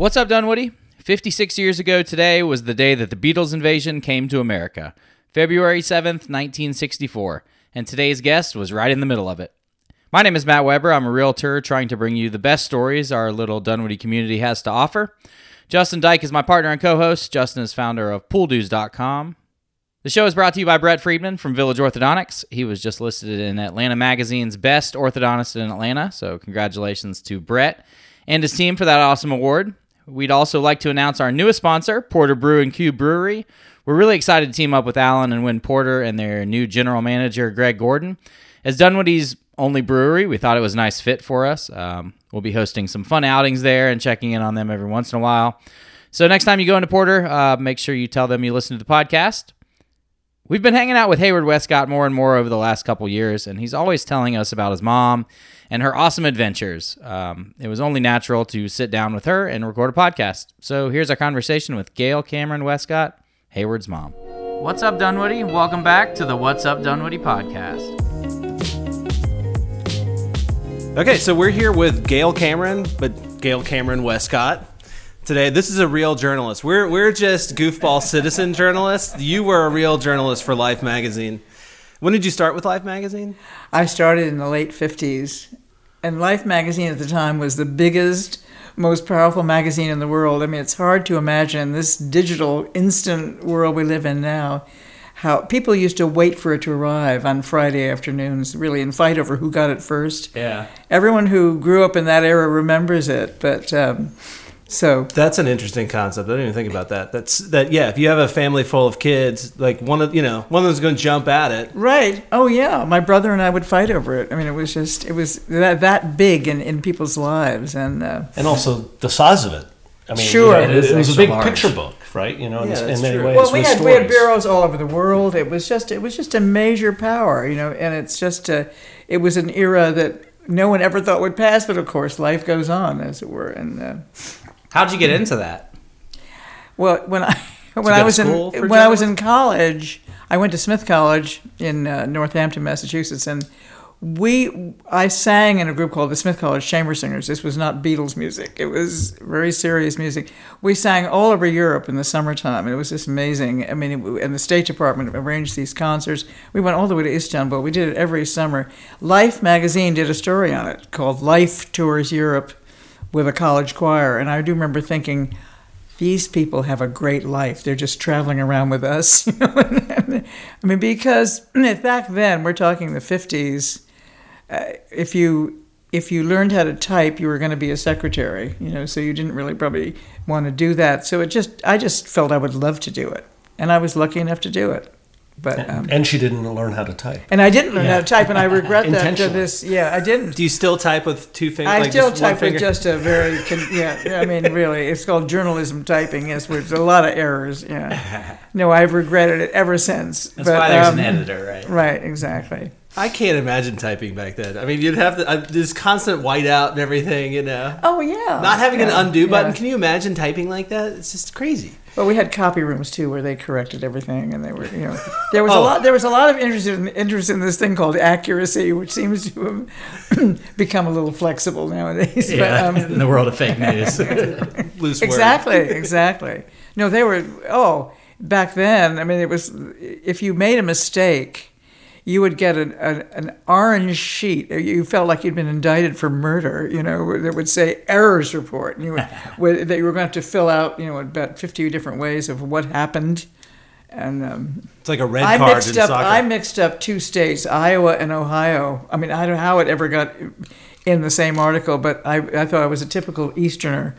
What's up, Dunwoody? 56 years ago today was the day that the Beatles invasion came to America, February 7th, 1964, and today's guest was right in the middle of it. My name is Matt Weber. I'm a realtor trying to bring you the best stories our little Dunwoody community has to offer. Justin Dyke is my partner and co host. Justin is founder of pooldues.com. The show is brought to you by Brett Friedman from Village Orthodontics. He was just listed in Atlanta Magazine's Best Orthodontist in Atlanta, so congratulations to Brett and his team for that awesome award. We'd also like to announce our newest sponsor, Porter Brew and Cube Brewery. We're really excited to team up with Alan and Win Porter and their new general manager, Greg Gordon. As Dunwoody's only brewery, we thought it was a nice fit for us. Um, we'll be hosting some fun outings there and checking in on them every once in a while. So next time you go into Porter, uh, make sure you tell them you listen to the podcast. We've been hanging out with Hayward Westcott more and more over the last couple years, and he's always telling us about his mom and her awesome adventures. Um, it was only natural to sit down with her and record a podcast. So here's our conversation with Gail Cameron Westcott, Hayward's mom. What's up, Dunwoody? Welcome back to the What's Up Dunwoody podcast. Okay, so we're here with Gail Cameron, but Gail Cameron Westcott. Today, this is a real journalist. We're we're just goofball citizen journalists. You were a real journalist for Life magazine. When did you start with Life magazine? I started in the late 50s, and Life magazine at the time was the biggest, most powerful magazine in the world. I mean, it's hard to imagine this digital, instant world we live in now. How people used to wait for it to arrive on Friday afternoons, really, and fight over who got it first. Yeah. Everyone who grew up in that era remembers it, but um, so That's an interesting concept. I didn't even think about that. That's that. Yeah, if you have a family full of kids, like one of you know one of them's going to jump at it. Right. Oh yeah. My brother and I would fight over it. I mean, it was just it was that that big in, in people's lives, and uh, and also the size of it. I mean, Sure. you know, It it, is it was a big large. picture book, right? You know, in, Yeah, in that's many true. ways. well, we with had we had bureaus all over the world. It was just it was just a major power, you know, and it's just a, it was an era that no one ever thought would pass, but of course life goes on, as it were. And uh, How'd you get into that? well, when I when I was in when I was in college, I went to Smith College in uh, Northampton, Massachusetts, and we I sang in a group called the Smith College Chamber Singers. This was not Beatles music; it was very serious music. We sang all over Europe in the summertime, and it was just amazing. I mean, it, and the State Department arranged these concerts. We went all the way to Istanbul. We did it every summer. Life magazine did a story on it called "Life Tours Europe" with a college choir, and I do remember thinking these people have a great life. They're just traveling around with us. I mean, because back then, we're talking the 50s, uh, if you if you learned how to type, you were going to be a secretary, you know, so you didn't really probably want to do that. So it just, I just felt I would love to do it. And I was lucky enough to do it. But, um, and she didn't learn how to type. and I didn't learn how to type, and I regret that to this. Yeah, I didn't. Do you still type with two fingers? I like still type with finger? just a very, con- yeah, I mean, really, it's called journalism typing, yes, with a lot of errors, yeah. No, I've regretted it ever since. That's but, why there's um, an editor, right? Right, exactly. I can't imagine typing back then. I mean, you'd have to, uh, this constant whiteout and everything, you know. Oh, yeah. Not having yeah, an undo button. Can you imagine typing like that? It's just crazy. Well, we had copy rooms too, where they corrected everything, and they were, you know, there was Oh. a lot. There was a lot of interest in interest in this thing called accuracy, which seems to have become a little flexible nowadays. Yeah, But, um, in the world of fake news. Loose word. Exactly, exactly. No, they were. Oh, back then, I mean, it was if you made a mistake, you would get an, an, an orange sheet. You felt like you'd been indicted for murder. You know, that would say errors report, and you would where- that you were going to have to fill out. You know, about fifty different ways of what happened. And um, It's like a red I card mixed in up. soccer. I mixed up two states, Iowa and Ohio. I mean, I don't know how it ever got in the same article, but I, I thought I was a typical Easterner.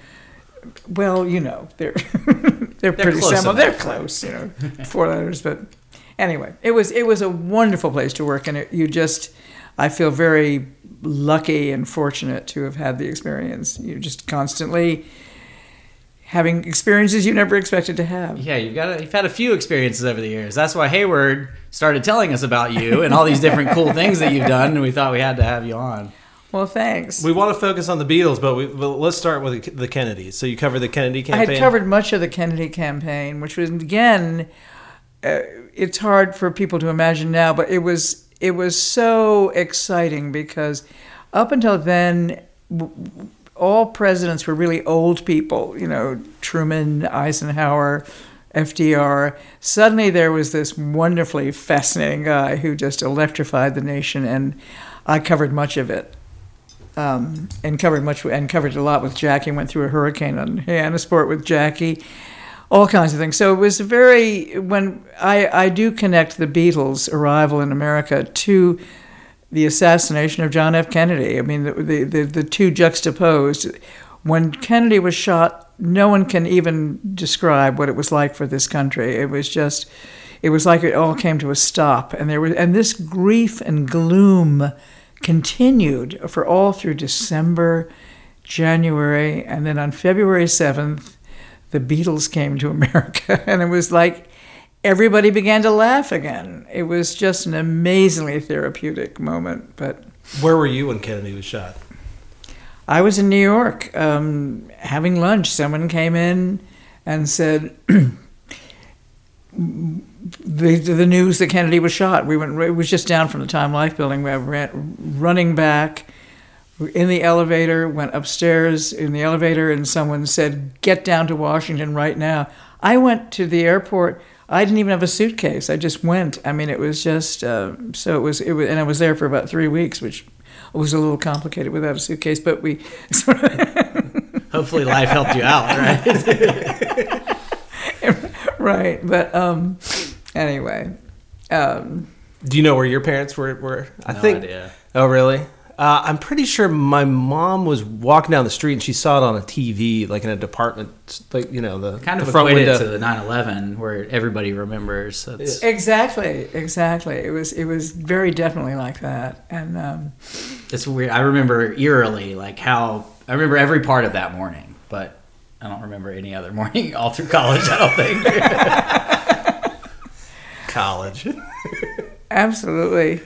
Well, you know, they're they're, pretty similar. They're close, you know, four letters. But anyway, it was it was a wonderful place to work, and it, you just I feel very lucky and fortunate to have had the experience. You're just constantly having experiences you never expected to have. Yeah, you've got a, you've had a few experiences over the years. That's why Hayward started telling us about you and all these different cool things that you've done, and we thought we had to have you on. Well, thanks. We want to focus on the Beatles, but we, well, let's start with the Kennedys. So you covered the Kennedy campaign. I campaign. had covered much of the Kennedy campaign, which was again, uh, it's hard for people to imagine now, but it was it was so exciting because up until then, all presidents were really old people. You know, Truman, Eisenhower, FDR. Suddenly, there was this wonderfully fascinating guy who just electrified the nation, and I covered much of it. Um, and covered much and covered a lot with Jackie. Went through a hurricane on Hyannisport with Jackie all kinds of things. So it was very when I I do connect the Beatles' arrival in America to the assassination of John F. Kennedy. I mean the the the, the two juxtaposed. When Kennedy was shot, no one can even describe what it was like for this country. It was just it was like it all came to a stop and there was and this grief and gloom continued for all through December, January, and then on February 7th the Beatles came to America, and it was like everybody began to laugh again. It was just an amazingly therapeutic moment. But Where were you when Kennedy was shot? I was in New York um, having lunch. Someone came in and said. The, the news that Kennedy was shot. We went. It was just down from the Time Life building. We ran running back, in the elevator, went upstairs in the elevator, and someone said, Get down to Washington right now. I went to the airport. I didn't even have a suitcase. I just went. I mean, it was just uh, so it was, it was, and I was there for about three weeks, which was a little complicated without a suitcase. But we, Hopefully, life helped you out, right? right. But um, anyway, um, Do you know where your parents were? were? I think. idea. Oh, really? Uh, I'm pretty sure my mom was walking down the street and she saw it on a TV, like in a department, like you know the kind of the front equated window. to the 9/11, where everybody remembers. That's, exactly, exactly. It was it was very definitely like that, and. Um, it's weird. I remember eerily, like how I remember every part of that morning, but I don't remember any other morning all through college. I don't think. college. Absolutely.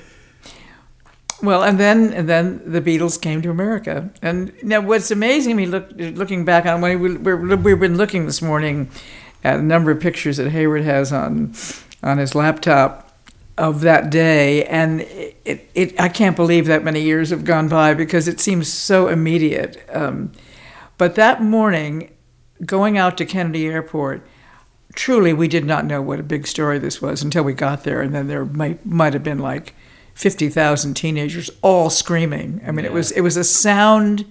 Well, and then and then the Beatles came to America, and now what's amazing to me, look, looking back on when we, we're, we've been looking this morning at a number of pictures that Hayward has on on his laptop of that day, and it, it I can't believe that many years have gone by because it seems so immediate. Um, but that morning, going out to Kennedy Airport, truly we did not know what a big story this was until we got there, and then there might might have been like fifty thousand teenagers all screaming. I mean, it was it was a sound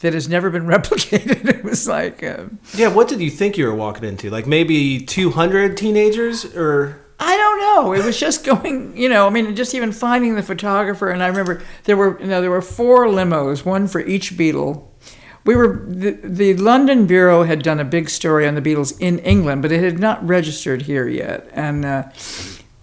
that has never been replicated. it was like. Um, yeah, what did you think you were walking into? Like maybe 200 teenagers, or I don't know. It was just going, you know. I mean, just even finding the photographer, and I remember there were, you know, there were four limos, one for each Beatle. We were the, the London bureau had done a big story on the Beatles in England, but it had not registered here yet. And uh,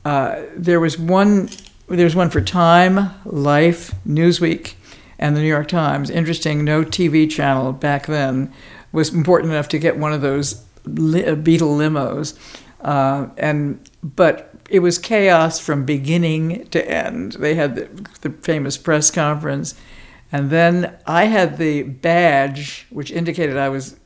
uh, there was one, there was one for Time, Life, Newsweek, and the New York Times. Interesting, no TV channel back then was important enough to get one of those li- uh, Beatle limos. Uh, and but it was chaos from beginning to end. They had the, the famous press conference, and then I had the badge which indicated I was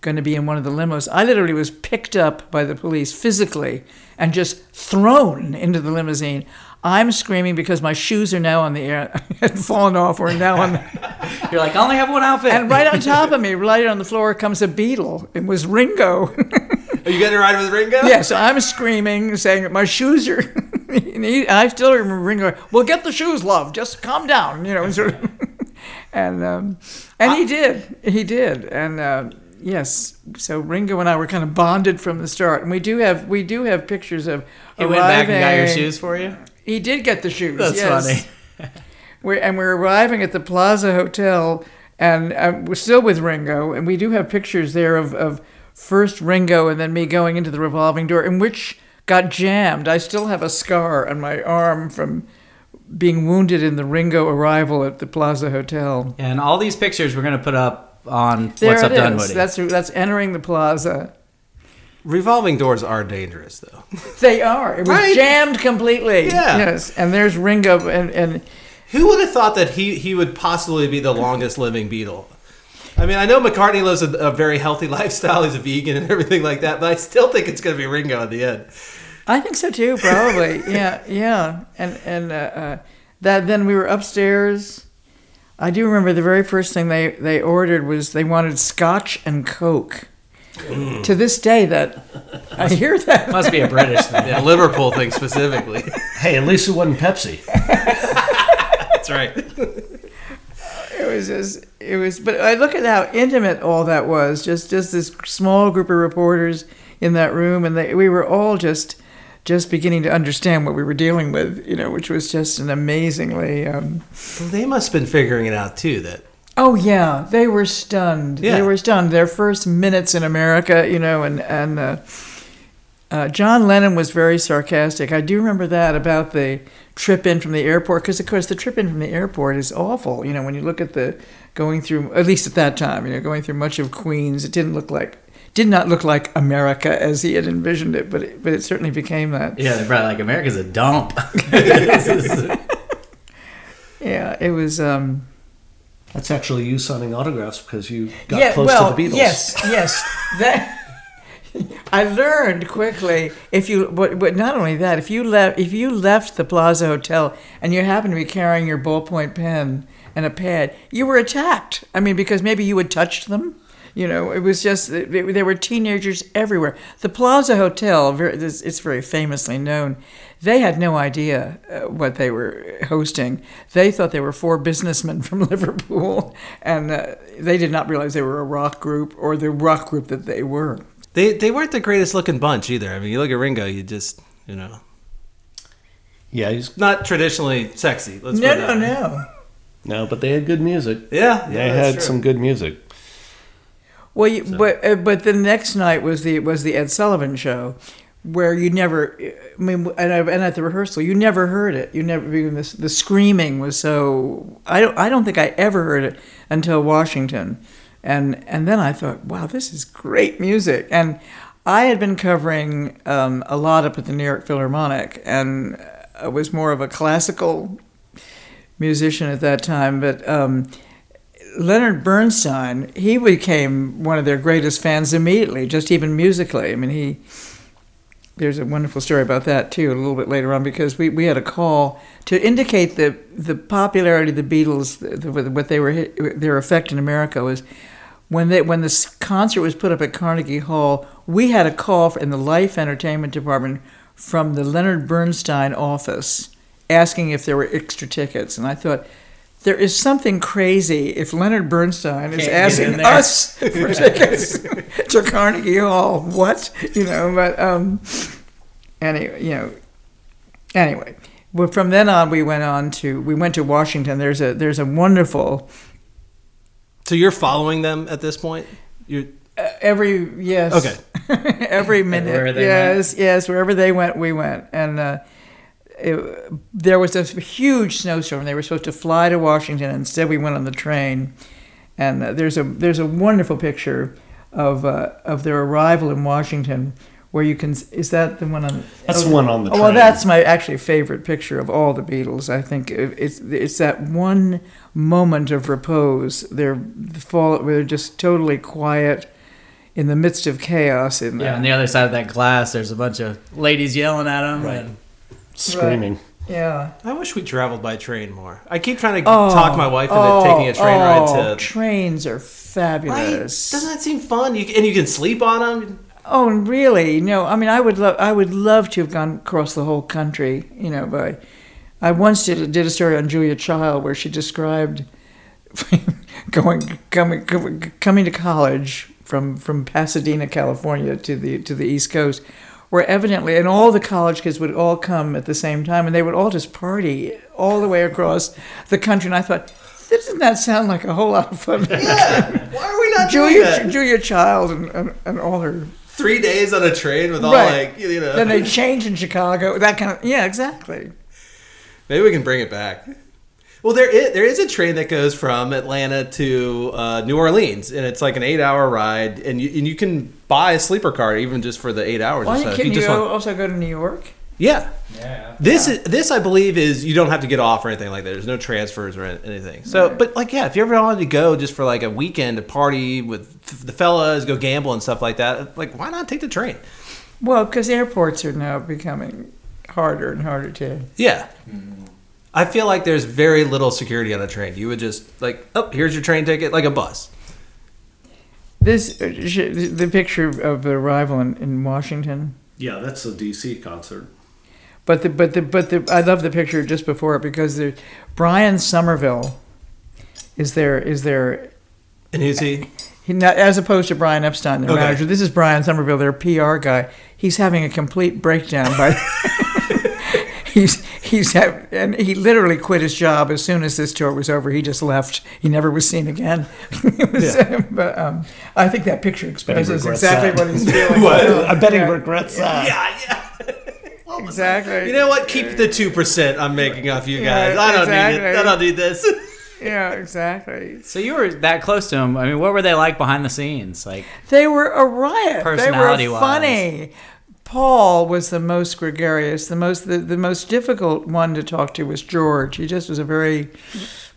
going to be in one of the limos. I literally was picked up by the police physically and just thrown into the limousine. I'm screaming because my shoes are now on the air, had fallen off. We're now on the, You're like, I only have one outfit. and right on top of me, right on the floor, comes a Beatle. It was Ringo. are you getting a ride with Ringo? yeah, so I'm screaming, saying my shoes are. and I still remember Ringo. Well, get the shoes, love. Just calm down, you know. Sort of. and um, and he did. He did. And uh, yes, so Ringo and I were kind of bonded from the start. And we do have we do have pictures of. he went back and got your shoes for you. He did get the shoes. That's yes. funny. We're, and we're arriving at the Plaza Hotel, and uh, we're still with Ringo, and we do have pictures there of, of first Ringo and then me going into the revolving door, in which got jammed. I still have a scar on my arm from being wounded in the Ringo arrival at the Plaza Hotel. And all these pictures we're gonna put up on There What's it Up is. Dunwoody. That's that's entering the Plaza. Revolving doors are dangerous, though. They are. It was Right? jammed completely. Yeah. Yes. And there's Ringo, and and Who would have thought that he he would possibly be the longest living Beatle? I mean, I know McCartney lives a, a very healthy lifestyle. He's a vegan and everything like that, but I still think it's going to be Ringo at the end. I think so too, probably. yeah, yeah. And and uh, uh, that then we were upstairs. I do remember the very first thing they, they ordered was they wanted scotch and coke. To this day, that I hear that. Must be a British thing. Yeah, Liverpool thing specifically. Hey, at least it wasn't Pepsi. That's right. It was just, it was, but I look at how intimate all that was. Just, just this small group of reporters in that room, and they, we were all just, just beginning to understand what we were dealing with. You know, which was just an amazingly. Um, Well, they must have been figuring it out too. That oh yeah, they were stunned. Yeah. They were stunned. Their first minutes in America, you know, and and. Uh, uh, John Lennon was very sarcastic. I do remember that about the trip in from the airport, because of course the trip in from the airport is awful. You know, when you look at the going through, at least at that time, you know, going through much of Queens, it didn't look like, did not look like America as he had envisioned it, but it, but it certainly became that. Yeah, they're probably like America's a dump. Yeah, it was. Um, That's actually you signing autographs because you got yeah, close well, to the Beatles. yes, yes. That I learned quickly. If you, but, but not only that, if you left, if you left the Plaza Hotel and you happened to be carrying your ballpoint pen and a pad, you were attacked. I mean, because maybe you had touched them. You know, it was just they- there were teenagers everywhere. The Plaza Hotel, very, it's it's very famously known. They had no idea uh, what they were hosting. They thought they were four businessmen from Liverpool, and uh, they did not realize they were a rock group or the rock group that they were. they they weren't the greatest looking bunch either. I mean, you look at Ringo, you just you know Yeah, he's not traditionally sexy. Let's No, put it no, no. no, but they had good music. Yeah, They yeah, that's had true. some good music. Well, you, but uh, but the next night was the was the Ed Sullivan show, where you never, I mean, and, and at the rehearsal, you never heard it. You never even the, the screaming was so. I don't I don't think I ever heard it until Washington, and and then I thought, wow, this is great music. And I had been covering um, a lot up at the New York Philharmonic, and I was more of a classical musician at that time, but. Um, Leonard Bernstein, he became one of their greatest fans immediately, just even musically. I mean, he. There's a wonderful story about that too, a little bit later on, because we, we had a call to indicate the the popularity of the Beatles, the, the, what they were their effect in America was when they when this concert was put up at Carnegie Hall. We had a call in the Life Entertainment Department from the Leonard Bernstein office asking if there were extra tickets, and I thought there is something crazy if Leonard Bernstein is Can't get in asking us for tickets to Carnegie Hall. What you know? But um, anyway, you know. Anyway, well, from then on, we went on to we went to Washington. There's a there's a wonderful So you're following them at this point. You uh, every yes okay? every minute. Everywhere they yes, yes, wherever they went, we went. And uh, it, there was a huge snowstorm. They were supposed to fly to Washington. Instead, we went on the train. And uh, there's a there's a wonderful picture of uh, of their arrival in Washington, where you can is that the one on That's the one on the Oh, well, that's my actually favorite picture of all the Beatles. I think it's it's that one moment of repose. They're fall. They're just totally quiet in the midst of chaos. In yeah, on the other side of that glass, there's a bunch of ladies yelling at them. Right. And Screaming. yeah. I wish we traveled by train more. I keep trying to Oh, talk my wife into oh, taking a train oh, ride to. trains are Right? fabulous. Doesn't that seem fun? You, and you can sleep on them. Oh, really? No, I mean, I would love, I would love to have gone across the whole country. You know, by, I once did did a story on Julia Child where she described going coming coming to college from from Pasadena, California, to the to the East Coast, where evidently, and all the college kids would all come at the same time, and they would all just party all the way across the country. And I thought, doesn't that sound like a whole lot of fun? Yeah. Why are we not doing Julia that? Julia Child and, and, and all her Three days on a train with all Right. like you know. then they change in Chicago. That kind of yeah, exactly. Maybe we can bring it back. Well, there is, there is a train that goes from Atlanta to uh, New Orleans, and it's like an eight-hour ride, and you and you can buy a sleeper car even just for the eight hours. Why or are so, you if? You just want- also go to New York. yeah. yeah. This is this I believe is you don't have to get off or anything like that. There's no transfers or anything. So, but like yeah, if you ever wanted to go just for like a weekend to party with the fellas, go gamble and stuff like that, like why not take the train? Well, because airports are now becoming harder and harder to. Yeah. I feel like there's very little security on a train. You would just like, oh, here's your train ticket, like a bus. This uh, the picture of the arrival in, in Washington. Yeah, that's the DC concert. But the but the but the I love the picture just before it because the Brian Sommerville is there is there And who's he? he not, as opposed to Brian Epstein, their Okay. manager. This is Brian Sommerville, their PR guy. He's having a complete breakdown by. he's he's have, and he literally quit his job as soon as this tour was over. He just left. He never was seen again. It was, but um, I think that picture expresses exactly that. what he's feeling. What? I bet he Yeah. regrets that. Yeah, yeah. Exactly. You know what? Keep the two percent I'm making off you Yeah, guys. I don't need it. I don't need this. Yeah, exactly. So you were that close to him. I mean, what were they like behind the scenes? Like, They were a riot. They were Personality-wise. funny. Paul was the most gregarious. The most the, the most difficult one to talk to was George. He just was a very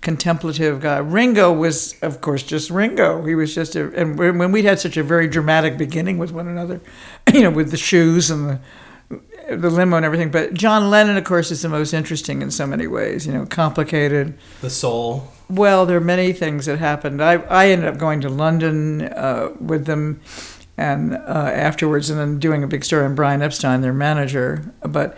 contemplative guy. Ringo was, of course, just Ringo. He was just a and when we'd had such a very dramatic beginning with one another, you know, with the shoes and the the limo and everything. But John Lennon, of course, is the most interesting in so many ways. You know, complicated. The soul. Well, there are many things that happened. I, I ended up going to London uh, with them, and uh, afterwards, and then doing a big story on Brian Epstein, their manager. But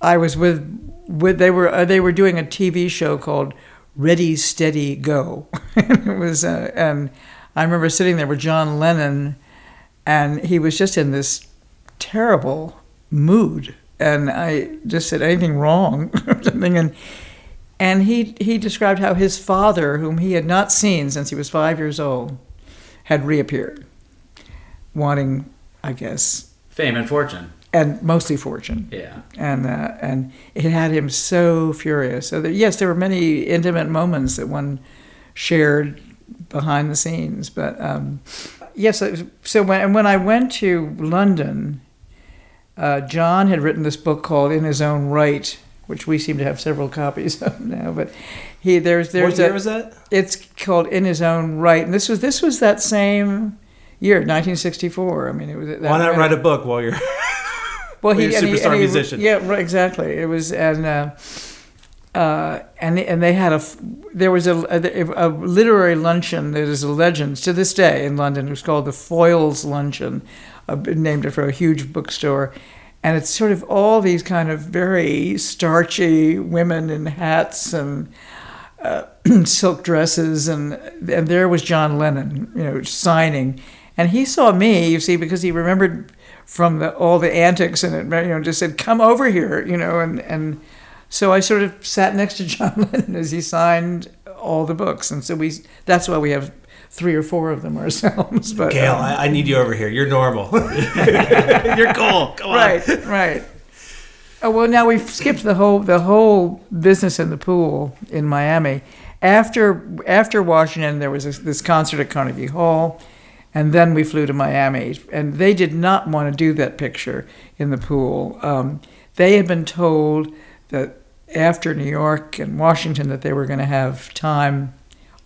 I was with with they were uh, they were doing a TV show called Ready Steady Go. it was uh, and I remember sitting there with John Lennon, and he was just in this terrible mood, and I just said anything wrong or something, and and he he described how his father, whom he had not seen since he was five years old, had reappeared, wanting, I guess, fame and fortune. and mostly fortune Yeah. and uh, and it had him so furious. So that, yes, there were many intimate moments that one shared behind the scenes. But um, yes, so- so when and when I went to London, uh, John had written this book called In His Own Write, which we seem to have several copies of now. But he there's there's what year a- was that? it's called In His Own Write, and this was this was that same year, 1964. I mean, it was. That Why not write a book while you're? well, you're a superstar and musician. Yeah, right, exactly. It was and uh, uh, and and they had a there was a, a, a literary luncheon that is a legend to this day in London. It was called the Foyles Luncheon, uh, named after a huge bookstore. And it's sort of all these kind of very starchy women in hats and uh, silk dresses, and and there was John Lennon, you know, signing, and he saw me, you see, because he remembered from the, all the antics and it, you know, just said, "Come over here," you know, and and so I sort of sat next to John Lennon as he signed all the books, and so we that's why we have three or four of them ourselves. But Gail, um, I, I need you over here. You're normal. you're cool. Come on. right, right. Oh well, now we've skipped the whole the whole business in the pool in Miami. After after Washington, there was this, this concert at Carnegie Hall, and then we flew to Miami. And they did not want to do that picture in the pool. Um, they had been told that after New York and Washington that they were going to have time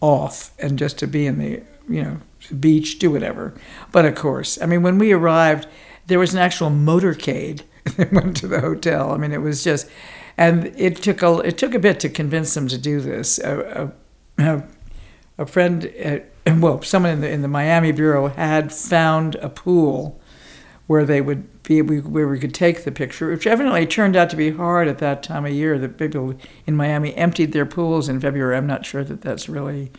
off and just to be in the you know beach, do whatever. But of course, I mean, when we arrived, there was an actual motorcade that went to the hotel. I mean, it was just, and it took a it took a bit to convince them to do this. A, a, a, friend, well, someone in the in the Miami bureau had found a pool where they would be where we could take the picture, which evidently turned out to be hard at that time of year. That people in Miami emptied their pools in February. I'm not sure that that's really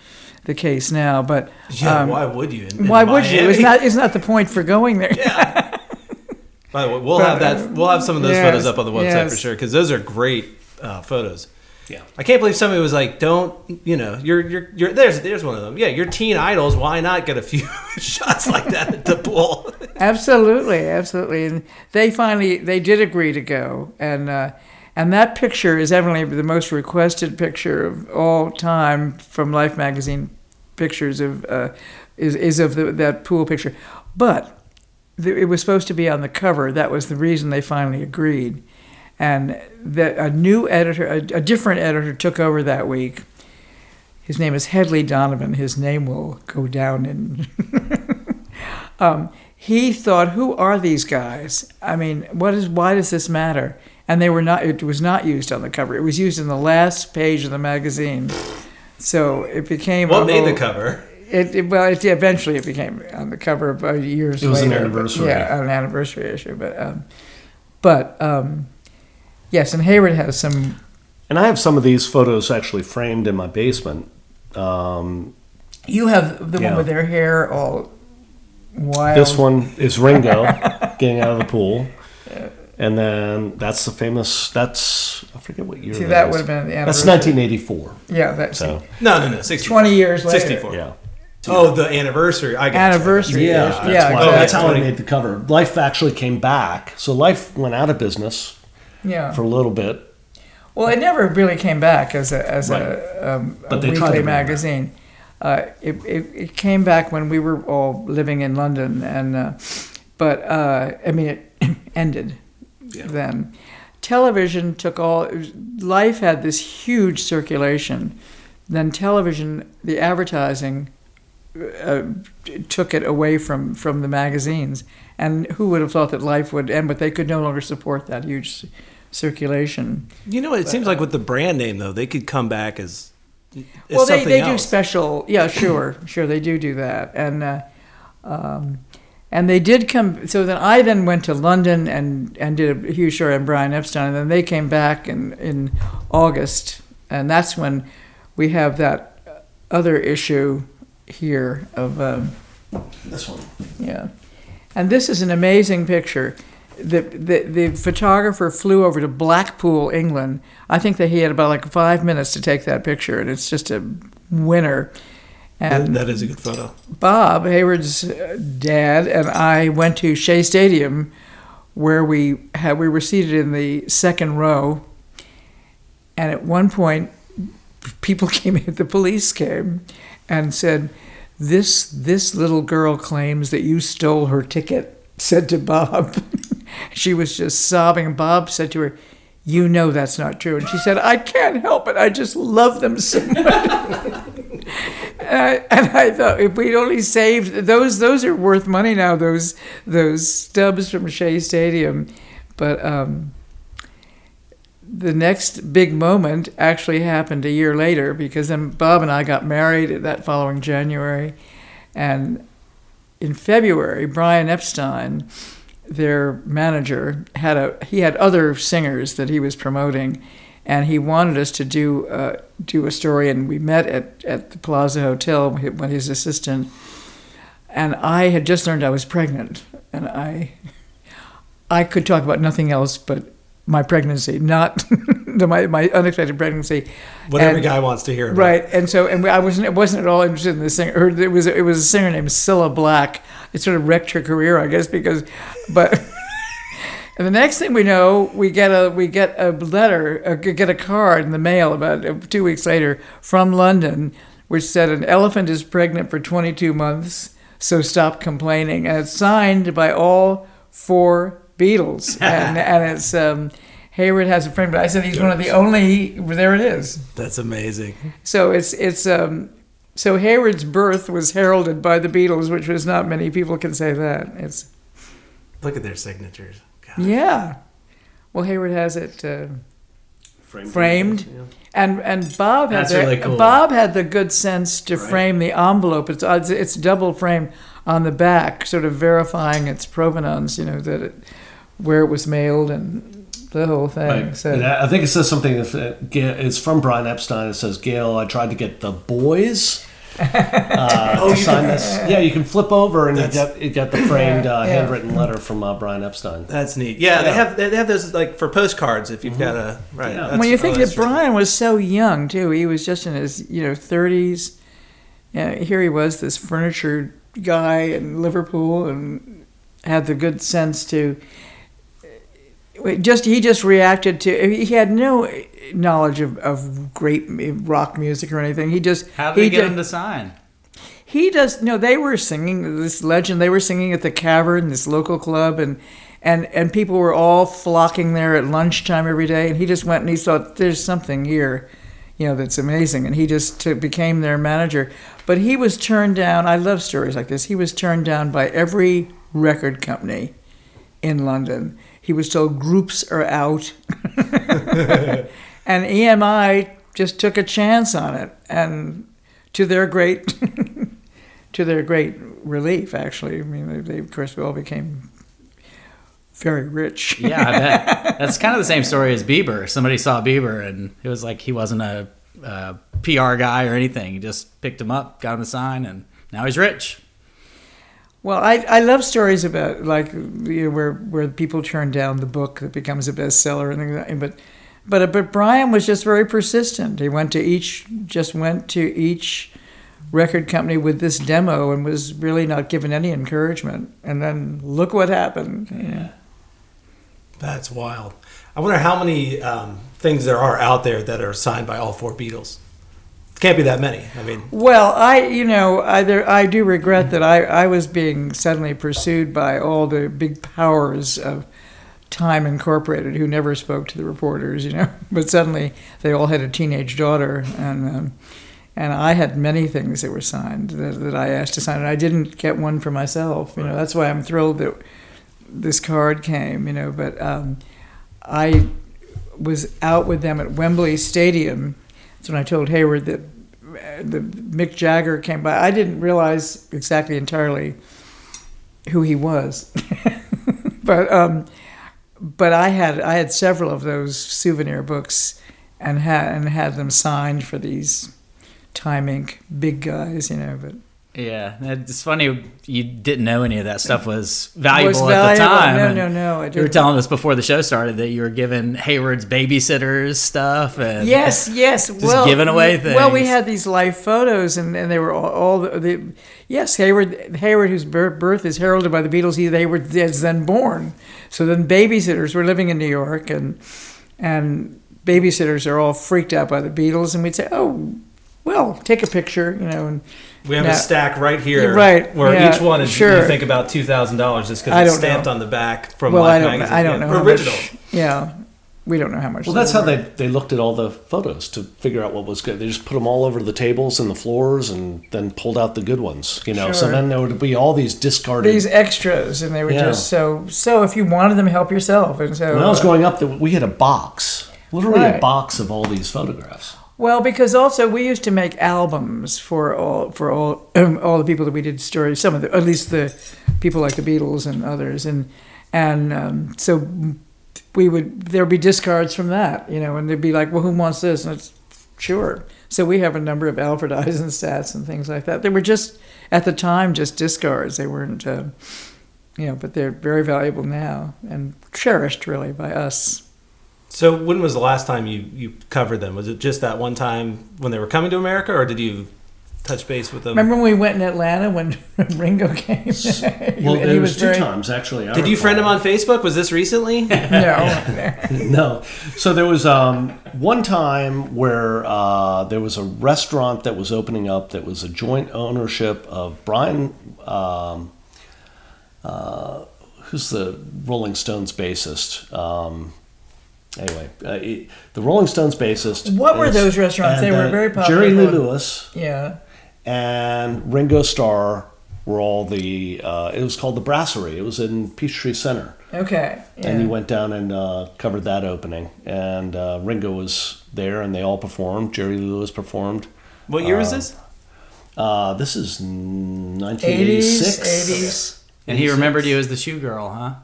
the case now, but Yeah, um, why would you? in- in why would you? Miami? Isn't that isn't the point for going there? By the way, we'll have that. We'll have some of those Yes, photos up on the website yes. for sure because those are great uh, photos. Yeah. I can't believe somebody was like, "Don't you know? You're you're you're there's there's one of them. Yeah, you're teen idols. Why not get a few shots like that at the pool?" Absolutely, absolutely. And they finally they did agree to go, and uh, and that picture is evidently the most requested picture of all time from Life magazine. Pictures of uh, is is of the, that pool picture, but the, it was supposed to be on the cover. That was the reason they finally agreed, and a new editor, a, a different editor, took over that week. His name is Hedley Donovan. His name will go down in um, he thought, who are these guys? I mean, what is why does this matter? and they were not. It was not used on the cover. It was used in the last page of the magazine. So it became. What made the cover? It, it well, it, eventually it became on the cover about years. It was an later, but- anniversary. yeah, an anniversary issue. But um, but um, yes, and Hayward has some. And I have some of these photos actually framed in my basement. Um, You have the Yeah. one with their hair all wild. this one is Ringo getting out of the pool. And then that's the famous, that's, I forget what year See, that that is. would have been the That's 1984. Yeah, that's So, No, no, no. 64. twenty years later. 64. yeah. Oh, the anniversary. I got you. Anniversary. Yeah, Yeah, that's, yeah, why, exactly. that's how I made the cover. Life actually came back. So Life went out of business Yeah. for a little bit. Well, it never really came back as a as Right. a, um, a But they tried to weekly magazine. Uh, it, it it came back when we were all living in London, and uh, but uh, I mean it ended then. Television took all. Life had this huge circulation. Then television, the advertising, uh, took it away from from the magazines. And who would have thought that Life would end? But they could no longer support that huge circulation. You know? It seems like with the brand name though, they could come back as. as well, they, they do special. Yeah, sure, sure, they do do that, and uh, um, and they did come. So then I then went to London and and did a huge show on Brian Epstein, and then they came back in in August, and that's when we have that other issue here of. Um, This one. yeah. And this is an amazing picture. The, the, the photographer flew over to Blackpool, England. I think that he had about like five minutes to take that picture, and it's just a winner. And that is a good photo. Bob Hayward's uh, dad and I went to Shea Stadium, where we had we were seated in the second row, and at one point, people came in. The police came, and said, "This this little girl claims that you stole her ticket." Said to Bob, she was just sobbing. Bob said to her, "You know that's not true," and she said, "I can't help it. I just love them so much." And I, and I thought if we'd only saved those, those are worth money now. Those those stubs from Shea Stadium, but um, the next big moment actually happened a year later because then Bob and I got married that following January, and in February, Brian Epstein, their manager, had a he had other singers that he was promoting, and he wanted us to do uh, do a story. And we met at at the Plaza Hotel with his assistant, and I had just learned I was pregnant, and I I could talk about nothing else but my pregnancy, not my my unexpected pregnancy. What every guy wants to hear. About. Right, and so and I wasn't wasn't at all interested in the singer. Or it was it was a singer named Cilla Black. It sort of wrecked her career, I guess, because, but. And the next thing we know, we get a we get a letter, uh, get a card in the mail about uh, two weeks later from London, which said an elephant is pregnant for 22 months, so stop complaining. And it's signed by all four Beatles, and and it's um, Hayward has a friend, but I said he's one of the only. There it is. That's amazing. So it's it's um so Hayward's birth was heralded by the Beatles, which was not many people can say that. It's Look at their signatures. God. yeah. Well, Hayward has it uh, Framed. framed, and and Bob had That's the, really cool. Bob had the good sense to frame the envelope. It's it's, it's double frame on the back, sort of verifying its provenance. You know that it, where it was mailed and the whole thing. Right. So And I I think it says something. If it, Ga- it's from Brian Epstein. It says, "Gail, I tried to get the boys uh, to sign this." Yeah, you can flip over and you That's- get you get the framed uh, Yeah. handwritten letter from uh, Brian Epstein. That's neat. Yeah, they have they have those like for postcards if you've got a right. Yeah. when you oh, think that's that true. Brian was so young too, he was just in his you know thirties. Yeah, here he was, this furniture guy in Liverpool, and had the good sense to just he just reacted to. He had no knowledge of, of great rock music or anything. He just How did they get did- him to sign? he does no they were singing this legend they were singing at the cavern this local club and and and people were all flocking there at lunchtime every day and he just went and he thought there's something here you know that's amazing and he just took, became their manager but he was turned down i love stories like this he was turned down by every record company in london he was told groups are out. and EMI just took a chance on it, and to their great, to their great relief, actually, I mean, they, they of course we all became very rich. Yeah, I bet. That's kind of the same story as Bieber. Somebody saw Bieber and it was like he wasn't a, a PR guy or anything. He just picked him up, got him a sign, and now he's rich. Well, I, I love stories about like you know, where where people turn down the book that becomes a bestseller and things like that. But but but Brian was just very persistent. He went to each just went to each record company with this demo and was really not given any encouragement. And then look what happened. you know. That's wild. I wonder how many um, things there are out there that are signed by all four Beatles. Can't be that many. I mean, Well, I, you know, I, there, I do regret that I, I was being suddenly pursued by all the big powers of Time Incorporated who never spoke to the reporters, you know. But suddenly they all had a teenage daughter, and um, and I had many things that were signed that, that I asked to sign, and I didn't get one for myself. You know, that's why I'm thrilled that this card came. You know, but um, I was out with them at Wembley Stadium. That's when I told Hayward that uh, the Mick Jagger came by. I didn't realize exactly entirely who he was, but um, but I had I had several of those souvenir books and had and had them signed for these Time Inc. big guys, you know. But Yeah, it's funny you didn't know any of that stuff was valuable, was at the time. No, no, no, I You were telling us before the show started that you were giving Hayward's babysitters stuff and Yes, yes. well, giving away things. Well, we had these live photos, and, and they were all, all the, the yes Hayward Hayward, whose birth is heralded by the Beatles. He they were is then born. So then babysitters were living in New York, and and babysitters are all freaked out by the Beatles, and we'd say, oh, well, take a picture, you know, and we have Now- a stack right here, right, Where yeah, each one is sure. you think about two thousand dollars just I because it's stamped know. on the back from well, I don't, magazine. I don't Yeah, know how original. much. Yeah, we don't know how much. Well, that's how were. they, they looked at all the photos to figure out what was good. They just put them all over the tables and the floors and then pulled out the good ones, you know. So then there would be all these discarded. these extras, and they were Yeah. just so. So if you wanted them, help yourself, and so. when I was uh, growing up, there- we had a box, literally a box of all these photographs. Well, because also we used to make albums for all for all um, all the people that we did stories. Some of the, at least the people like the Beatles and others, and and um, so we would there'd be discards from that, you know, and they'd be like, well, who wants this? And it's sure. So we have a number of Alfred Eisenstaedts and things like that. They were just at the time just discards. They weren't, uh, you know, but they're very valuable now and cherished really by us. So when was the last time you you covered them? Was it just that one time when they were coming to America, or did you touch base with them? Remember when we went in Atlanta when Ringo came? Well, And he there was, two very- times actually. I Did you friend him on Facebook? Was this recently? No. no. So there was um, one time where uh, there was a restaurant that was opening up that was a joint ownership of Brian, um, uh, who's the Rolling Stones bassist. Um, anyway, uh, it- the Rolling Stones bassist. What were is- those restaurants? They and, were uh, very popular Jerry Lee Lewis yeah. and Ringo Starr were all the. Uh, it was called the Brasserie. It was in Peachtree Center. Okay. Yeah. And you went down and uh, covered that opening. And uh, Ringo was there, and they all performed. Jerry Lee Lewis performed. what year was this? Uh, this is 80s, 1986. 80s. And he remembered you as the shoe girl, huh?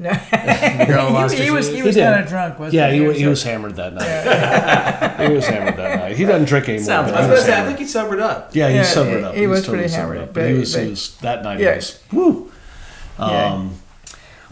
No. The girl lost he, he was he was kind of drunk, wasn't Yeah, he? he, wa- he was hammered that night. he was hammered that night. He doesn't drink anymore. Sounds but I was was gonna say, I think he sobered up. Yeah, he Yeah, sobered he- up. he was totally pretty sobered hammered, up. But he was, but- he was that night. Yeah. He was woo. Um,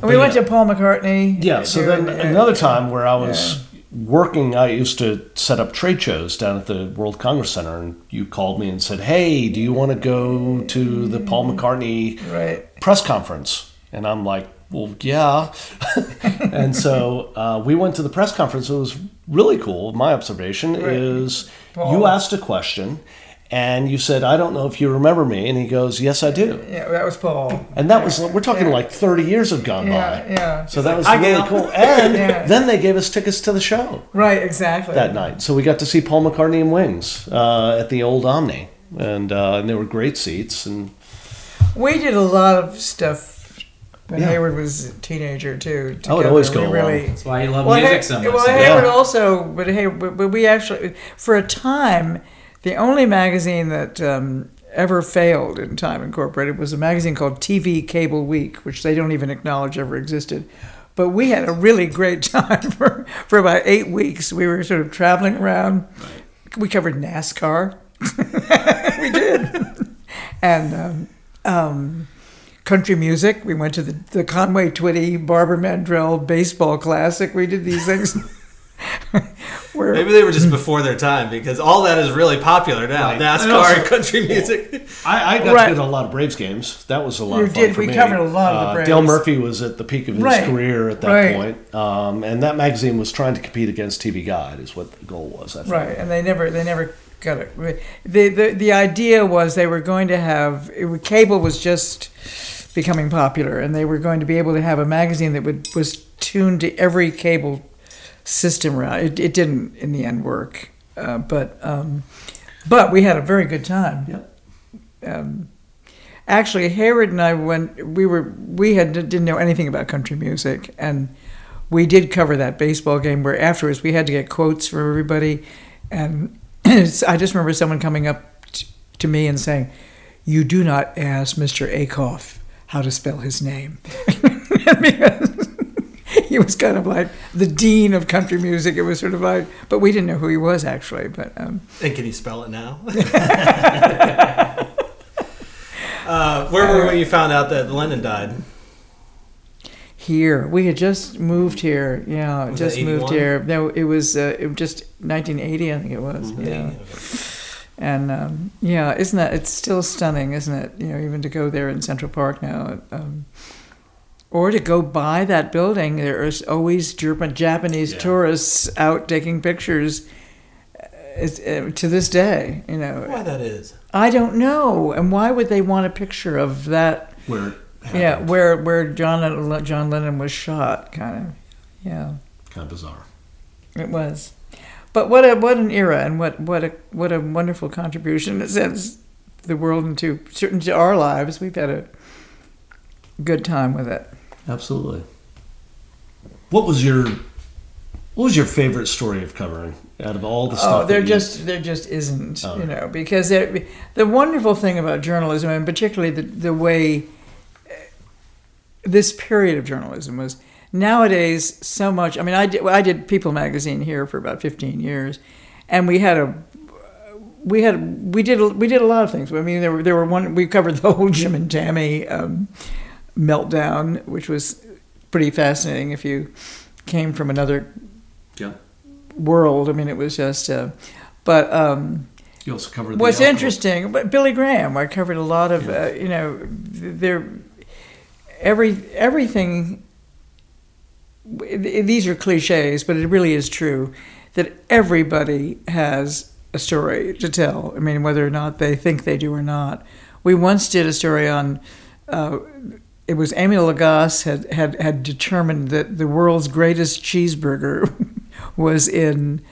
And we went yeah. to Paul McCartney. Yeah, so then doing, uh, another time where I was working, I used to set up trade shows down at the World Congress Center, and you called me and said, "Hey, do you want to go to the Paul McCartney Right. press conference?" And I'm like, "Well, yeah." and so uh, we went to the press conference. It was really cool. My observation is Paul. you asked a question. And you said, I don't know if you remember me. And he goes, Yes, I do. Yeah, that was Paul. And that was, we're talking like 30 years have gone Yeah, by. yeah. So that was "Hi, really cool. And Yeah. then they gave us tickets to the show Right, exactly. that night. So we got to see Paul McCartney and Wings uh, at the old Omni. And, uh, and they were great seats. And We did a lot of stuff But Yeah. Hayward was a teenager too. I would always together. go We along. really, That's why you love well, music so much. well, so- Hayward also, but hey, but, but we actually, for a time, the only magazine that um, ever failed in Time Incorporated was a magazine called TV Cable Week, which they don't even acknowledge ever existed. But we had a really great time for, for about eight weeks. We were sort of traveling around. We covered NASCAR. we did. and um, um, country music. We went to the, the Conway Twitty, Barbara Mandrell baseball classic. We did these things. where Maybe they were just before their time because all that is really popular now. Right. And NASCAR also- and country music. I, I got Right. to go to a lot of Braves games. That was a lot You of fun did. for We me. covered a lot of the Uh, Braves. Dale Murphy was at the peak of his Right. career at that Right. point, um, and that magazine was trying to compete against TV Guide, is what the goal was. I think. Right, and they never they never got it. The the the idea was they were going to have it, cable was just becoming popular, and they were going to be able to have a magazine that would was tuned to every cable system around. It, it didn't in the end work, uh, but um, but we had a very good time. Yep. Um, actually, Hayward and I went. We were we had didn't know anything about country music, and we did cover that baseball game where afterwards we had to get quotes from everybody, and I just remember someone coming up t- to me and saying, "You do not ask Mr. Acuff how to spell his name," he was kind of like the dean of country music. It was sort of like, but we didn't know who he was actually. But um, And can you spell it now? uh, where were we when you found out that Lennon died? Here, we had just moved here. Yeah, Was just moved here. No, it was uh, it was just 1980, I think it was. Mm-hmm. Yeah, and um, yeah, isn't that? It's still stunning, isn't it? You know, even to go there in Central Park now, um, or to go by that building. There's always German, Japanese Yeah. tourists out taking pictures. uh, It's, uh, to this day, you know, Why that is? I don't know. And why would they want a picture of that? Where it Yeah, where where John John Lennon was shot, kind of. Yeah, kind of bizarre. it was. But what a what an era, and what what a what a wonderful contribution it since the world into certain to our lives. We've had a good time with it. Absolutely. What was your What was your favorite story of covering out of all the stuff? Oh, there just there just isn't, Oh. you know, because there, the wonderful thing about journalism, and particularly the the way uh, this period of journalism was nowadays so much. I mean, I did I did People magazine here for about fifteen years, and we had a we had we did we did a lot of things. I mean, there were there were one we covered the whole Jim and Tammy um, meltdown, which was pretty fascinating if you came from another Yeah. world. I mean, it was just. Uh, but um, You also covered. the what's alcohol- interesting, but Billy Graham, I covered a lot of. Yeah. Uh, you know, there, every everything. These are cliches, but it really is true that everybody has a story to tell. I mean, whether or not they think they do or not. We once did a story on. Uh, it was Emeril Lagasse had, had, had determined that the world's greatest cheeseburger was in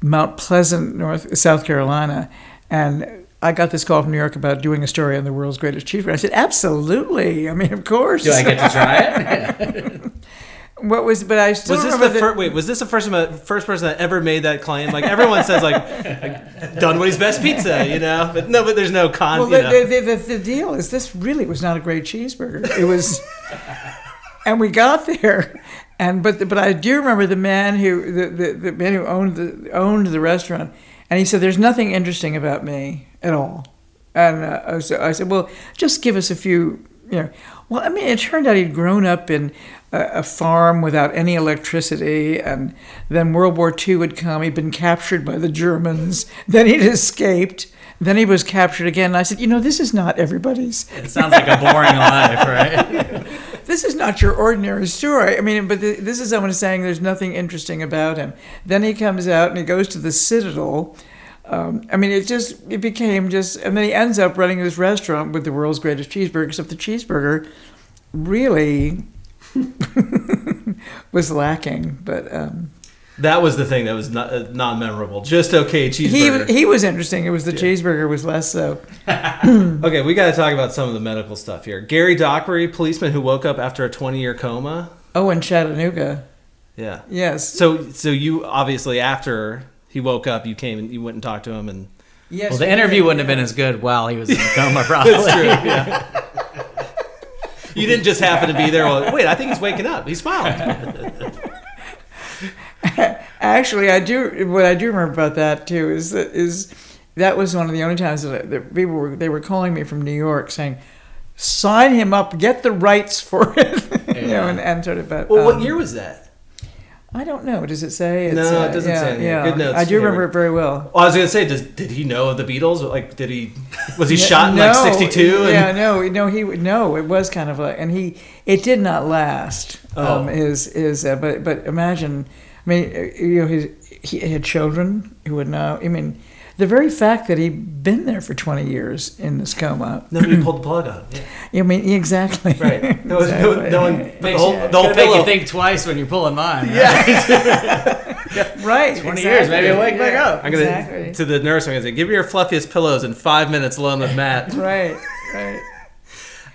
Mount Pleasant, North South Carolina, and I got this call from New York about doing a story on the world's greatest cheeseburger. I said, absolutely. I mean, of course. Do I get to try it? what was? But I still Was this remember the that- first? Wait, was this the first first person that ever made that claim? Like everyone says, like, like Dunwoody's best pizza, you know. But no, but there's no con. Well, you the, know. the, the, the, the deal is this really was not a great cheeseburger. It was, and we got there, and but the, but I do remember the man who the, the, the man who owned the owned the restaurant, and he said, "There's nothing interesting about me at all," and uh, so I said, "Well, just give us a few." You know, well, I mean, it turned out he'd grown up in a, a farm without any electricity, and then World War II had come. He'd been captured by the Germans. Then he'd escaped. Then he was captured again. And I said, you know, this is not everybody's. it sounds like a boring life, right? This is not your ordinary story. I mean, but th this is someone saying there's nothing interesting about him. Then he comes out and he goes to the Citadel. Um, I mean, it just it became just, and then he ends up running this restaurant with the world's greatest cheeseburger. Except the cheeseburger really was lacking. But um, That was the thing that was not, uh, non-memorable. Just okay cheeseburger. He he was interesting. It was the cheeseburger was less so. okay, we got to talk about some of the medical stuff here. Gary Dockery, policeman who woke up after a 20-year coma. Oh, in Chattanooga. Yeah. Yes. So, so you obviously after he woke up, you came and you went and talked to him, and yes. Well, the interview wouldn't have been as good while he was in coma, probably. You didn't just happen to be there. Well, wait, I think he's waking up. He's smiling. Actually, I do. What I do remember about that too is that is that was one of the only times that, I- that people were they were calling me from New York saying, "Sign him up, get the rights for it," you know, and, and sort of. But Well, what um, year was that? I don't know. Does it say? No, it doesn't yeah, say in here. Yeah, Good notes I do remember it very well. Well, I was gonna say, does, did he know of the Beatles? Like, did he was he shot in no, like '62? Yeah, no, no, he no. It was kind of like, and he it did not last. Oh. Um, his his, uh, but but imagine, I mean, uh, you know, his he had children who would know. I mean, the very fact that he'd been there for twenty years in this coma. Nobody pulled the plug on. him. I mean, exactly. Right. No, one- no, no one. The Makes whole, you- the whole make you think twice when you're pulling mine. right? right. 20 years, maybe I'll wake back up. I'm gonna Exactly. to the nurse. I'm gonna say, give me your fluffiest pillows in five minutes alone with Matt. Right. Right.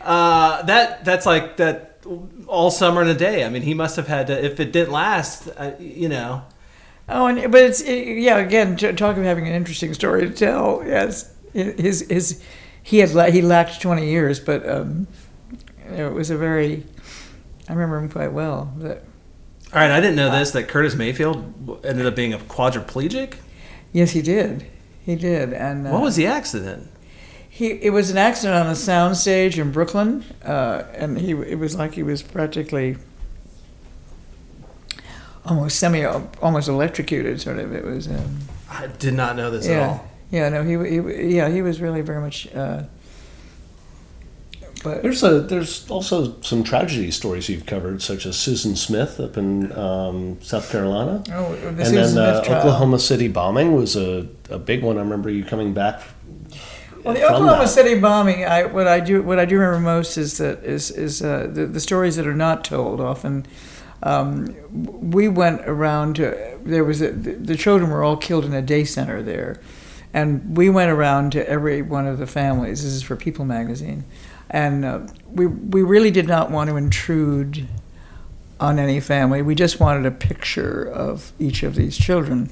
Uh, that that's like that all summer and a day. I mean, he must have had to. If it didn't last, uh, you know. Oh, and but it's it, yeah. Again, talk of having an interesting story to tell. Yes, his his he had la- he lacked twenty years, but um, you know, it was a very. I remember him quite well. But All right, I didn't know this that Curtis Mayfield ended up being a quadriplegic. yes, he did. He did, and uh, What was the accident? he? It was an accident on a soundstage in Brooklyn, uh, and he it was like he was practically almost semi almost electrocuted. Sort of. It was. Um, I did not know this at yeah. all. Yeah. No. He. he yeah. He was really very much. Uh, but There's a there's also some tragedy stories you've covered, such as Susan Smith up in um, South Carolina, Oh, the and Susan then Smith uh. Oklahoma City bombing was a, a big one. I remember you coming back. Well, the Oklahoma that. City bombing. I what I do what I do remember most is that is is uh, the the stories that are not told often. Um, we went around to there was a, the, the children were all killed in a day center there, and we went around to every one of the families. This is for People magazine, and uh, we we really did not want to intrude on any family. We just wanted a picture of each of these children,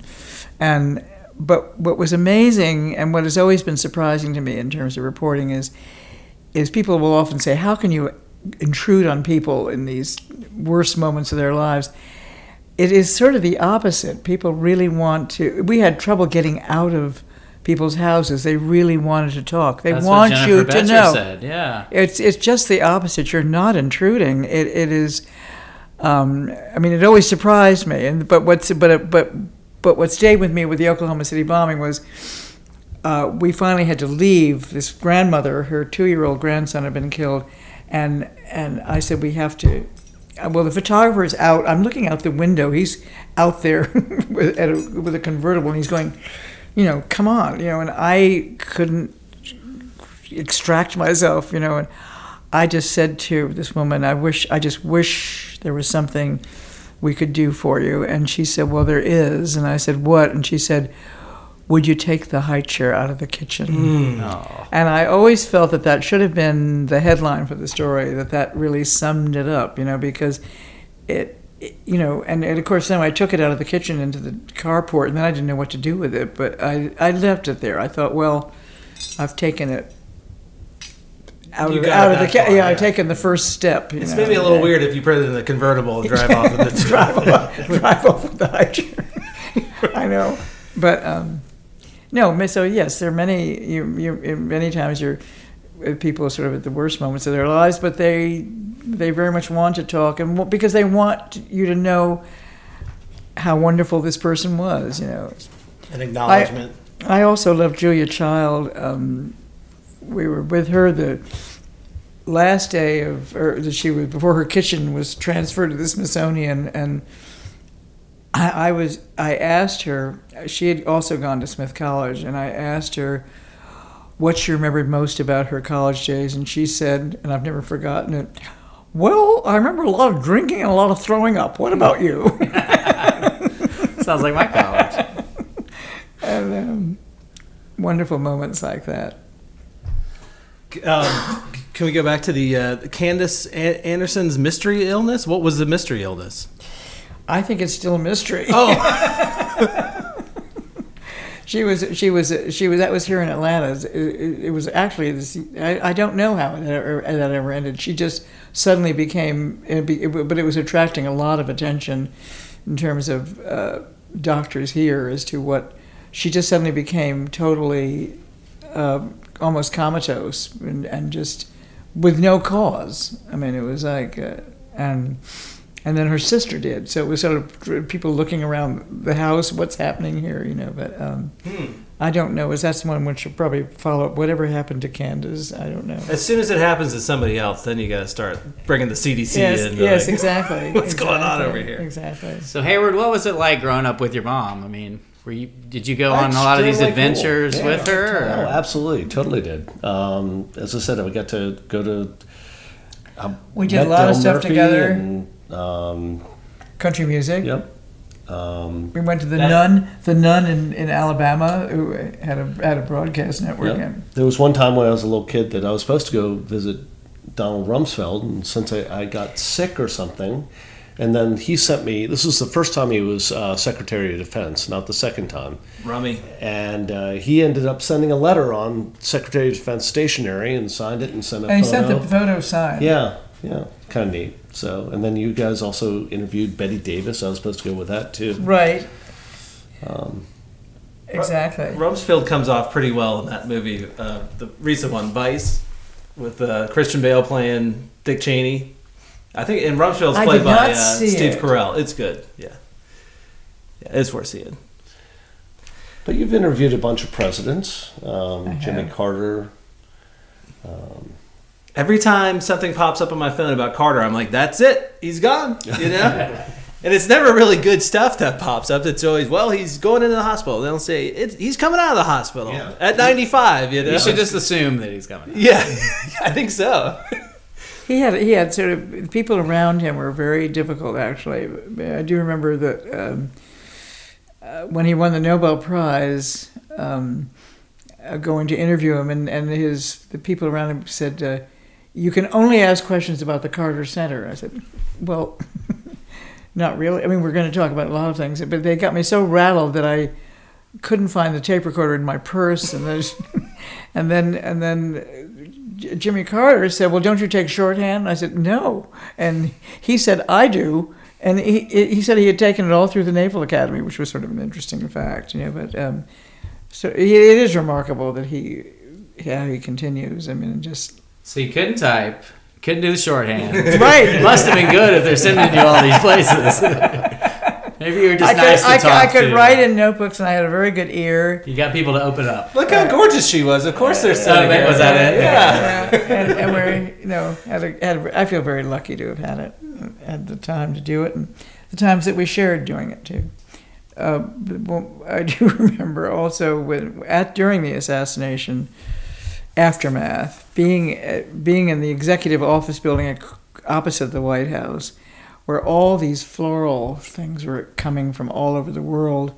and but what was amazing and what has always been surprising to me in terms of reporting is is people will often say, "How can you intrude on people in these worst moments of their lives?" It is sort of the opposite. People really want to. We had trouble getting out of people's houses. They really wanted to talk. They That's want you to Betcher know. said. Yeah. It's it's just the opposite. You're not intruding. It it is. Um, I mean, it always surprised me. And but what's but but but what stayed with me with the Oklahoma City bombing was. Uh, we finally had to leave. This grandmother, her two-year-old grandson had been killed, and and I said we have to. Uh, Well, the photographer is out. I'm looking out the window. He's out there with, a, with a convertible, and he's going, you know, come on, you know. And I couldn't extract myself, you know. And I just said to this woman, I wish, I just wish there was something we could do for you. And she said, Well, there is. And I said, What? And she said, Would you take the high chair out of the kitchen? Oh. And I always felt that that should have been the headline for the story, that that really summed it up, you know, because it, it- you know, and, and of course then I took it out of the kitchen into the carport and then I didn't know what to do with it, but I, I left it there. I thought, well, I've taken it out You of, got out of the that ca- far, yeah, yeah. I've taken the first step. You It's know, maybe a little and- weird if you put it in the convertible and drive off with it. drive off, drive off with the high chair. I know, but um, no. So yes, there are many. You, you many times you're with people sort of at the worst moments of their lives, but they they very much want to talk, and because they want you to know how wonderful this person was. You know, An acknowledgement. I also love Julia Child. Um, we were with her the last day of, or that she was before her kitchen was transferred to the Smithsonian, and I, I was. I asked her. She had also gone to Smith College, and I asked her what she remembered most about her college days, and she said, and I've never forgotten it. Well, I remember a lot of drinking and a lot of throwing up. What about you? Sounds Sounds like my college. and um, wonderful moments like that. Um, can we go back to the uh, Candace A- Anderson's mystery illness? What was the mystery illness? I think it's still a mystery. Oh, She was, she was, she was. That was here in Atlanta. It, it, was actually this. I, I don't know how it ever, that ever ended. She just suddenly became, it, it, but it was attracting a lot of attention in terms of uh, doctors here as to what she just suddenly became totally, uh, almost comatose and, and just with no cause. I mean, it was like, uh, and and then her sister did. So it was sort of people looking around the house, what's happening here, you know. But um, I don't know. Is that someone which should probably follow up? Whatever happened to Candace, I don't know. as soon as it happens to somebody else, then you got to start bringing the CDC yes, in. yes, like, exactly. What's going on over here? Exactly. So Hayward, what was it like growing up with your mom? I mean, were you did you go on a lot of these totally cool. adventures Yeah. with her? Oh, absolutely, totally did. Um, as I said, I got to go to. I We did a met lot of stuff Murphy together. And, um, Country music. yep. Um, We went to the That- Nun, the Nun in, in Alabama, who had a had a broadcast network. yep. There was one time when I was a little kid that I was supposed to go visit Donald Rumsfeld, and since I, I got sick or something, and then he sent me. This was the first time he was uh, Secretary of Defense, not the second time. Rummy. And uh, he ended up sending a letter on Secretary of Defense stationery and signed it and sent a and he photo. sent the photo signed. Yeah, yeah, kind of neat. So, and then you guys also interviewed Betty Davis. I was supposed to go with that too. Right. Um, Exactly. Rumsfeld comes off pretty well in that movie, uh, the recent one, Vice, with uh, Christian Bale playing Dick Cheney. I think, and Rumsfeld's I played by uh, Steve it. Carell. It's good. Yeah, yeah, it's worth seeing. but you've interviewed a bunch of presidents, um, Jimmy have. Carter. Every time something pops up on my phone about Carter, I'm like, "That's it. He's gone." You know. And it's never really good stuff that pops up. It's always, well, he's going into the hospital. They'll say, it's, he's coming out of the hospital Yeah. at 95, you know? You should just assume that he's coming. yeah, I think so. He had he had sort of the people around him were very difficult. Actually, I do remember that um, uh, when he won the Nobel Prize, um, uh, going to interview him, and, and his the people around him said, uh, "You can only ask questions about the Carter Center." I said, "Well." Not really. I mean, we're going to talk about a lot of things, but they got me so rattled that I couldn't find the tape recorder in my purse, and there's, and then and then Jimmy Carter said, "Well, don't you take shorthand?" I said, "No," and he said, "I do." And he he said he had taken it all through the Naval Academy, which was sort of an interesting fact, you know. But um, so it is remarkable that he how he continues. I mean, just So you couldn't type, couldn't do the shorthand. right. It must have been good if they're sending you all these places. Maybe you were just I could, nice to I, talk could, I could to. write in notebooks, and I had a very good ear. You got people to open up. Look how gorgeous she was. Of course they're Uh, sending her. was that it? Yeah. Yeah, and, and we're you know had a, had a, I feel very lucky to have had it, had the time to do it, and the times that we shared doing it too. Uh, well, I do remember also when at during the assassination aftermath, being being in the executive office building opposite the White House, where all these floral things were coming from all over the world,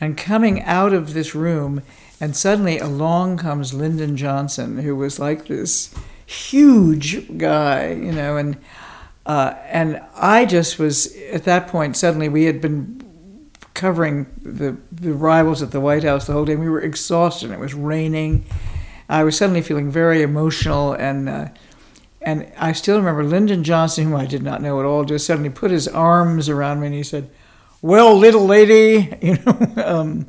and coming out of this room, and suddenly along comes Lyndon Johnson, who was like this huge guy, you know, and uh, and I just was at that point. Suddenly, we had been covering the the rivals at the White House the whole day. We were exhausted. It was raining. I was suddenly feeling very emotional, and uh, and I still remember Lyndon Johnson, whom I did not know at all, just suddenly put his arms around me and he said, "Well, little lady," you know. um,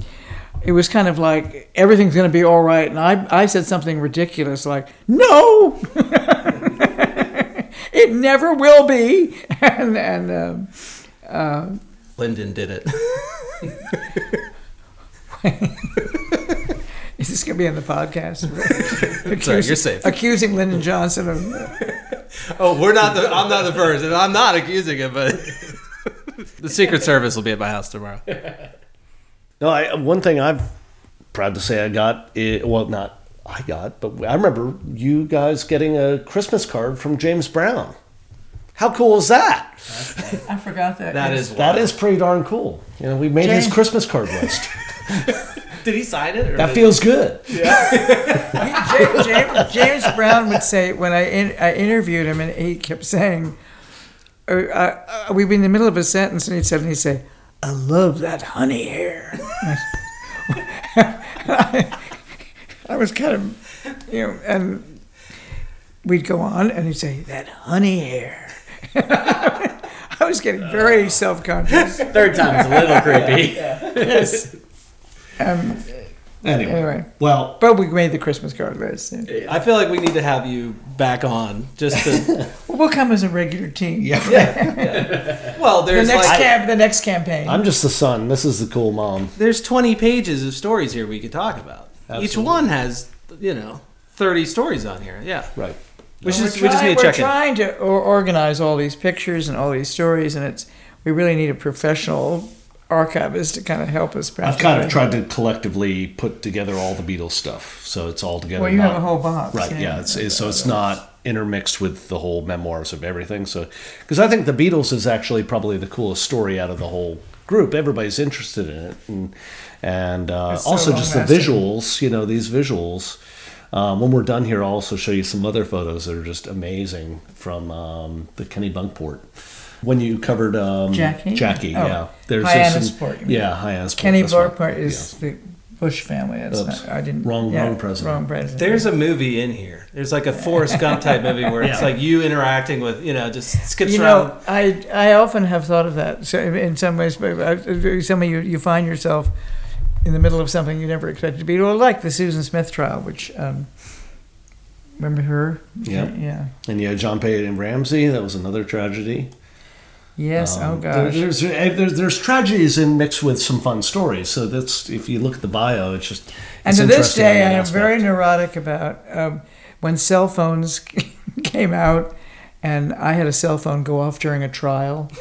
it was kind of like everything's going to be all right, and I I said something ridiculous like, "No." it never will be, and and um, uh, Lyndon did it. Is this going to be on the podcast? Sorry, you're safe. Accusing Lyndon Johnson of Oh, we're not the. I'm not the first, and I'm not accusing him, but the Secret Service will be at my house tomorrow. No, I, one thing I'm proud to say I got, i well, not I got, but I remember you guys getting a Christmas card from James Brown. How cool is that? I forgot that. That yes. is That is pretty darn cool. You know, we made his Christmas card list. Did he sign it? Or That did- feels good. James, James, James Brown would say when I in, I interviewed him, and he kept saying, uh, uh, we'd be in the middle of a sentence, and he'd suddenly say, "I love that honey hair." I was kind of, you know, and we'd go on, and he'd say, "That honey hair." I was getting very self-conscious. Third time's a little creepy. Yes. Um, Anyway, Anyway. well, but we made the Christmas card list. yeah. I feel like we need to have you back on just to. We'll come as a regular team. yeah, well, there's The next like camp, the next campaign. I'm just the son. This is the cool mom. there's 20 pages of stories here we could talk about. Each one has you know 30 stories on here. Yeah, Right. which we're is we just trying- need to we're check in. trying to organize all these pictures and all these stories, and it's we really need a professional archivist to kind of help us. I've kind of tried to collectively put together all the Beatles stuff, so it's all together. Well, you have a whole box, right? yeah. Yeah, it's, it's, so it's not intermixed with the whole memoirs of everything. So, because I think the Beatles is actually probably the coolest story out of the whole group. Everybody's interested in it, and and uh, so also just the visuals. You know, these visuals. Um, when we're done here, I'll also show you some other photos that are just amazing from um, the Kennebunkport. When you covered um, Jackie? Jackie, Oh, yeah. There's just some- Hyannisport, you mean. Yeah, Hyannisport. Kenny that's right. Bunkport is Yeah. the Bush family. That's Oops. not, I didn't. Wrong- yeah, wrong president. Wrong president. There's a movie in here. There's like a Forrest Gump type movie where it's like you interacting with you know just skips you around. know, I I often have thought of that. So in some ways, but some of you you find yourself in the middle of something you never expected to be. Well, like the Susan Smith trial, which um, remember her? Yeah. Yeah. And yeah, JonBenét Ramsey, that was another tragedy. Yes. Um, oh gosh. there- There's, there's there's tragedies in mixed with some fun stories. So that's if you look at the bio, it's just And to this day, I am very neurotic about um, when cell phones came out, and I had a cell phone go off during a trial,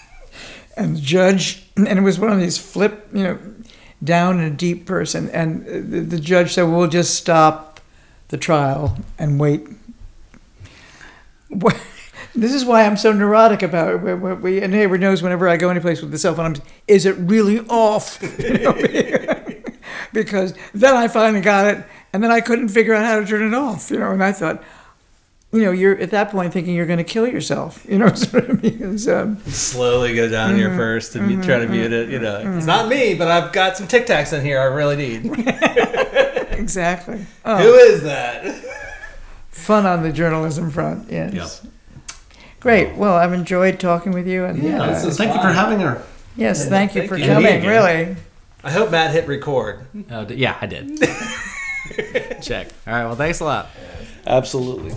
and the judge, and it was one of these flip, you know, down and a deep person, and the, the judge said, "We'll just stop the trial and wait." What- This is why I'm so neurotic about it. We, we, we- and Hayward knows whenever I go anyplace with the cell phone, I'm, is it really off? You know, because then I finally got it, and then I couldn't figure out how to turn it off. You know, and I thought, you know, you're at that point thinking you're going to kill yourself. You know, sort of because um, Slowly go down here mm-hmm. first and you mm-hmm, try to mute it. You mm-hmm, know, it's not me, but I've got some Tic Tacs in here. I really need. exactly. Oh, Who is that? fun on the journalism front. Yes. Yeah. Great. Well, I've enjoyed talking with you, and Yeah, uh, so thank you for having her. yes, thank you thank for you. coming. Really. I hope Matt hit record. Oh, d- yeah, I did. Check. All right. Well, thanks a lot. Absolutely.